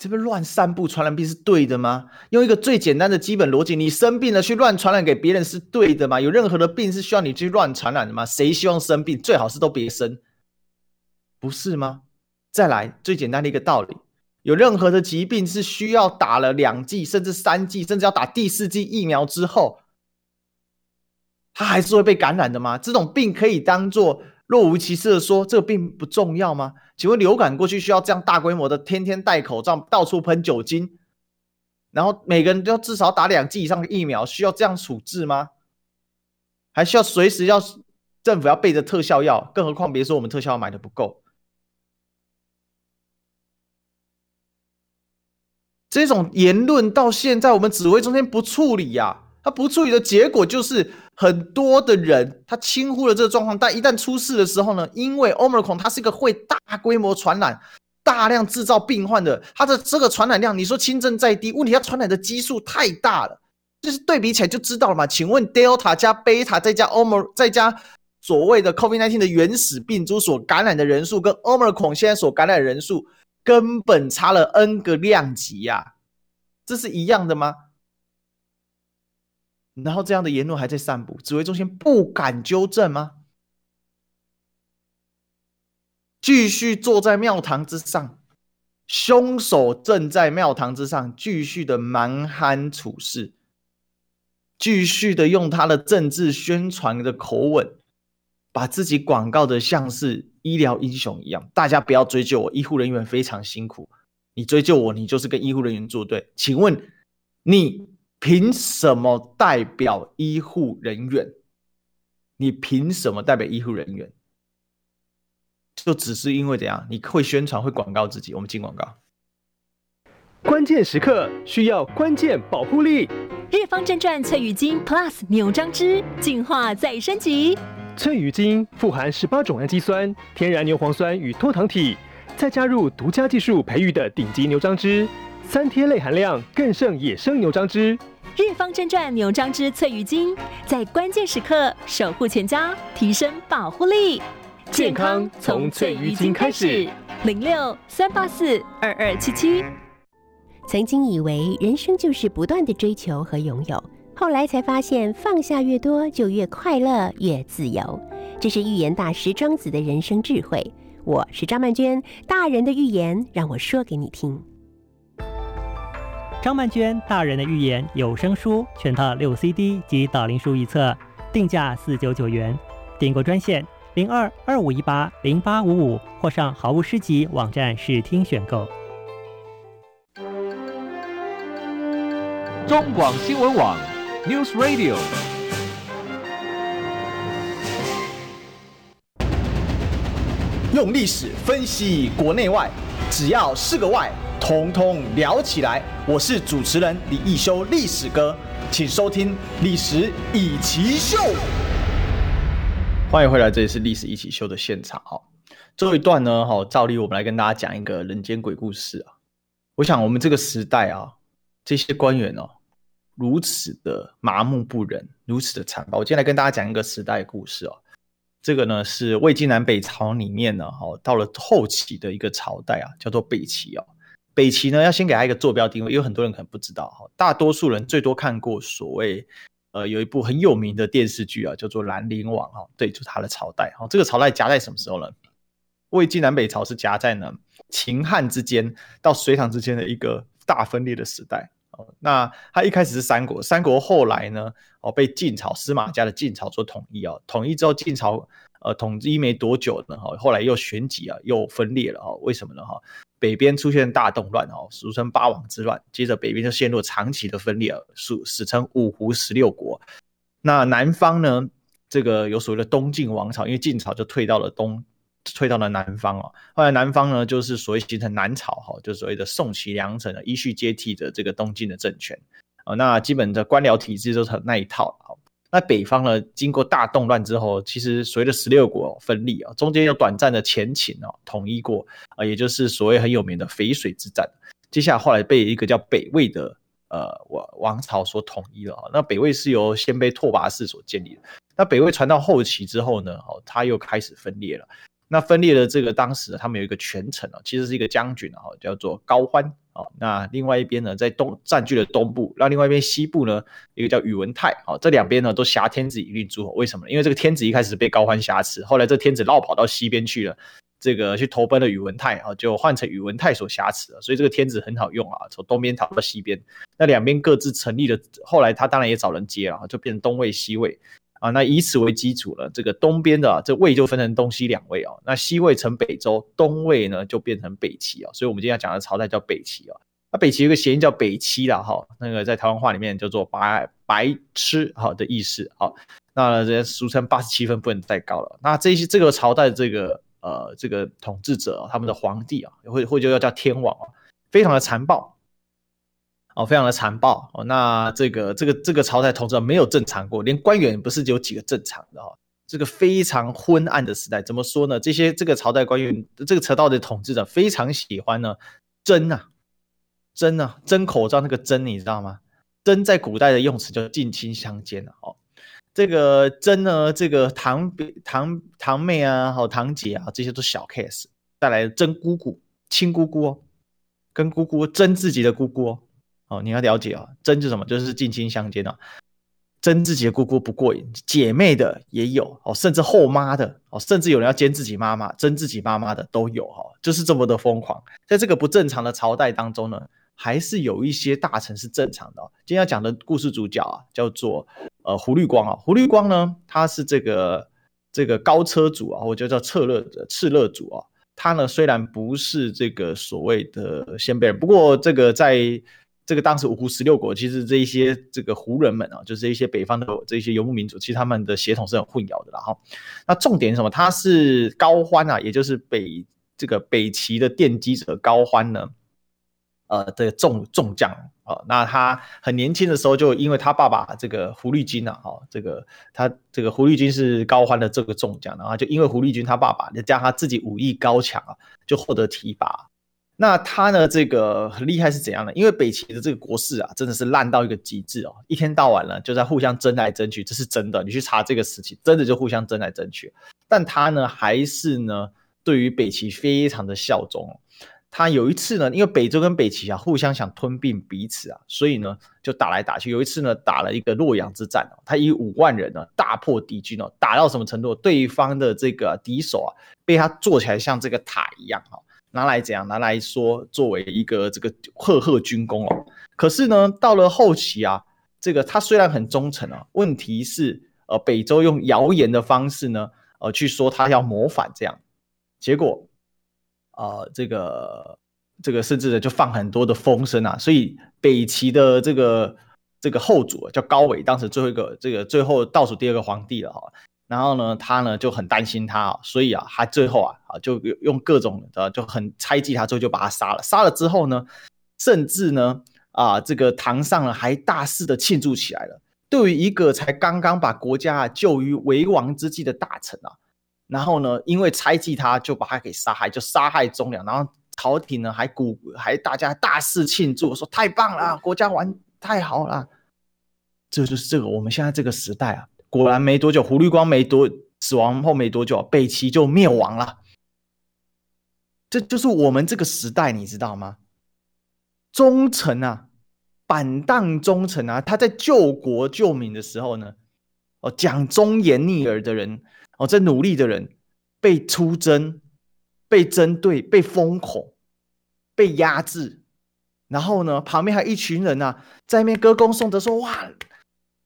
这不乱散布传染病是对的吗？用一个最简单的基本逻辑，你生病了去乱传染给别人是对的吗？有任何的病是需要你去乱传染的吗？谁希望生病？最好是都别生，不是吗？再来最简单的一个道理，有任何的疾病是需要打了两剂甚至三剂，甚至要打第四剂疫苗之后，他还是会被感染的吗？这种病可以当做若无其事的说这个病不重要吗？请问流感过去需要这样大规模的天天戴口罩、到处喷酒精，然后每个人都要至少打两剂以上的疫苗，需要这样处置吗？还需要随时要政府要备着特效药？更何况别说我们特效药买的不够。这种言论到现在，我们指挥中心不处理呀、不处理的结果就是很多的人他轻忽了这个状况，但一旦出事的时候呢，因为 Omicron 它是一个会大规模传染、大量制造病患的，它的这个传染量，你说轻症再低，问题它传染的基数太大了，就是对比起来就知道了嘛。请问 Delta 加 Beta 再加 Omicron 再加所谓的 COVID-19 的原始病株所感染的人数，跟 Omicron 现在所感染的人数。根本差了 N 个量级呀、啊，这是一样的吗？然后这样的言论还在散布，指挥中心不敢纠正吗？继续坐在庙堂之上，凶手正在庙堂之上，继续的蛮横处事，继续的用他的政治宣传的口吻，把自己广告的像是。医疗英雄一样，大家不要追究我，医护人员非常辛苦。你追究我，你就是跟医护人员作对。请问你凭什么代表医护人员？你凭什么代表医护人员？就只是因为怎样？你会宣传，会广告自己。我们进广告。关键时刻需要关键保护力。日方正传翠羽精 Plus 牛樟汁进化再升级。翠羽精富含十八种氨基酸、天然牛磺酸与脱糖体，再加入独家技术培育的顶级牛樟芝，三萜类含量更胜野生牛樟芝。日方正传牛樟芝翠鱼精，在关键时刻守护全家，提升保护力。健康从翠鱼精开始。零六三八四二二七七。曾经以为人生就是不断的追求和拥有。后来才发现，放下越多，就越快乐，越自由。这是预言大师庄子的人生智慧。我是张曼娟，大人的预言让我说给你听。张曼娟大人的预言有声书全套六 CD 及导灵书一册，定价四九九元。订购专线零二二五一八零八五五，或上好物诗集网站试听选购。中广新闻网。News Radio，用历史分析国内外，只要是个“外”，统统聊起来。我是主持人李易修，历史哥，请收听《历史易起秀》。欢迎回来，这里是《历史一起秀》的现场。哈，最后一段呢，哈，照例我们来跟大家讲一个人间鬼故事啊。我想，我们这个时代啊，这些官员哦。如此的麻木不仁，如此的残暴。我今天来跟大家讲一个时代故事哦。这个呢是魏晋南北朝里面呢，哈，到了后期的一个朝代啊，叫做北齐哦。北齐呢，要先给他一个坐标定位，因为很多人可能不知道哈，大多数人最多看过所谓呃有一部很有名的电视剧啊，叫做《兰陵王》哈，对，就是他的朝代哈。这个朝代夹在什么时候呢？魏晋南北朝是夹在呢秦汉之间到隋唐之间的一个大分裂的时代。那他一开始是三国，三国后来呢，哦，被晋朝司马家的晋朝所统一哦，统一之后晋朝呃统一没多久呢，哈，后来又旋即啊又分裂了哈，为什么呢哈？北边出现大动乱哈，俗称八王之乱，接着北边就陷入长期的分裂，史史称五胡十六国。那南方呢，这个有所谓的东晋王朝，因为晋朝就退到了东。退到了南方啊，后来南方呢，就是所谓形成南朝哈，就所谓的宋齐梁陈依序接替的这个东晋的政权啊。那基本的官僚体制都是那一套。那北方呢，经过大动乱之后，其实随着十六国分立啊，中间有短暂的前秦哦统一过啊，也就是所谓很有名的淝水之战。接下来后来被一个叫北魏的呃王王朝所统一了啊。那北魏是由鲜卑拓跋氏所建立的。那北魏传到后期之后呢，哦，他又开始分裂了。那分裂的这个当时他们有一个权臣啊，其实是一个将军啊，叫做高欢啊。那另外一边呢，在东占据了东部，那另外一边西部呢，一个叫宇文泰啊。这两边呢都挟天子以令诸侯。为什么？因为这个天子一开始被高欢挟持，后来这天子绕跑到西边去了，这个去投奔了宇文泰啊，就换成宇文泰所挟持了。所以这个天子很好用啊，从东边逃到西边。那两边各自成立了，后来他当然也找人接了，就变成东魏、西魏。啊，那以此为基础了，这个东边的、啊、这魏就分成东西两魏哦。那西魏成北周，东魏呢就变成北齐哦。所以，我们今天要讲的朝代叫北齐啊。那北齐有个谐音叫北七了哈，那个在台湾话里面叫做白白痴哈的意思。好，那这俗称八十七分不能再高了。那这些这个朝代的这个呃这个统治者、啊，他们的皇帝啊，或或者要叫天王啊，非常的残暴。哦，非常的残暴哦。那这个这个这个朝代统治没有正常过，连官员不是有几个正常的哦。这个非常昏暗的时代，怎么说呢？这些这个朝代官员，这个朝代的统治者非常喜欢呢争啊争啊争口罩那个争，你知道吗？争在古代的用词叫近亲相奸哦。这个争呢，这个堂堂堂妹啊，好堂姐啊，这些都小 case。再来争姑姑亲姑姑哦，跟姑姑争自己的姑姑哦。哦，你要了解啊，争是什么？就是近亲相奸啊，争自己的姑姑不过瘾，姐妹的也有哦，甚至后妈的哦，甚至有人要奸自己妈妈，争自己妈妈的都有哈，就是这么的疯狂。在这个不正常的朝代当中呢，还是有一些大臣是正常的。今天要讲的故事主角啊，叫做呃胡律光啊，胡律光呢，他是这个这个高车主啊，我就叫策勒敕勒主啊，他呢虽然不是这个所谓的鲜卑人，不过这个在这个当时五胡十六国，其实这一些这个胡人们啊，就是这一些北方的这些游牧民族，其实他们的血统是很混淆的啦哈。那重点是什么？他是高欢啊，也就是北这个北齐的奠基者高欢呢，呃的众众将啊。那他很年轻的时候，就因为他爸爸这个胡律金啊，哈，这个他这个胡律金是高欢的这个众将，然后就因为胡律金他爸爸，就加他自己武艺高强啊，就获得提拔。那他呢？这个很厉害是怎样呢？因为北齐的这个国势啊，真的是烂到一个极致哦，一天到晚呢就在互相争来争去，这是真的。你去查这个事情，真的就互相争来争去。但他呢，还是呢对于北齐非常的效忠。他有一次呢，因为北周跟北齐啊互相想吞并彼此啊，所以呢就打来打去。有一次呢，打了一个洛阳之战哦，他以五万人呢大破敌军哦，打到什么程度？对方的这个敌手啊，被他做起来像这个塔一样哈。拿来怎样？拿来说作为一个这个赫赫军功哦。可是呢，到了后期啊，这个他虽然很忠诚啊，问题是呃，北周用谣言的方式呢，呃，去说他要谋反这样，结果啊、呃，这个这个甚至呢就放很多的风声啊，所以北齐的这个这个后主叫高纬，当时最后一个这个最后倒数第二个皇帝了哈。然后呢，他呢就很担心他啊，所以啊，他最后啊啊就用各种的就很猜忌他，之后就把他杀了。杀了之后呢，甚至呢啊，这个堂上呢还大肆的庆祝起来了。对于一个才刚刚把国家救于危亡之际的大臣啊，然后呢，因为猜忌他，就把他给杀害，就杀害忠良。然后朝廷呢还鼓还大家大肆庆祝，说太棒了，国家玩太好了。这就是这个我们现在这个时代啊。果然没多久，胡律光没多死亡后没多久，北齐就灭亡了。这就是我们这个时代，你知道吗？忠臣啊，板荡忠臣啊，他在救国救民的时候呢，哦，讲忠言逆耳的人，哦，在努力的人被出征、被针对、被封口、被压制，然后呢，旁边还一群人啊，在那边歌功颂德说：“哇，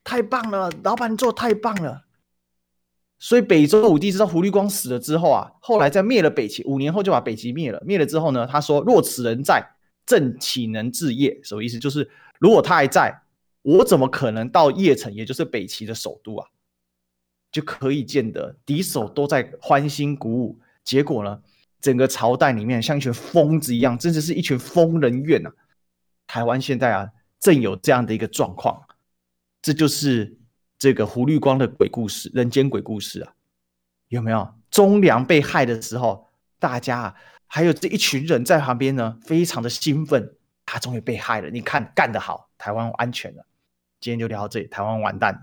太棒了，老板做太棒了。”所以北周武帝知道胡律光死了之后啊，后来在灭了北齐，五年后就把北齐灭了。灭了之后呢，他说：“若此人在，朕岂能治邺？”什么意思？就是如果他还在，我怎么可能到邺城，也就是北齐的首都啊？就可以见得敌手都在欢欣鼓舞。结果呢，整个朝代里面像一群疯子一样，真的是一群疯人院啊！台湾现在啊，正有这样的一个状况，这就是。这个胡绿光的鬼故事，人间鬼故事啊，有没有？忠良被害的时候，大家啊，还有这一群人在旁边呢，非常的兴奋。他终于被害了，你看干得好，台湾安全了。今天就聊到这里，台湾完蛋了。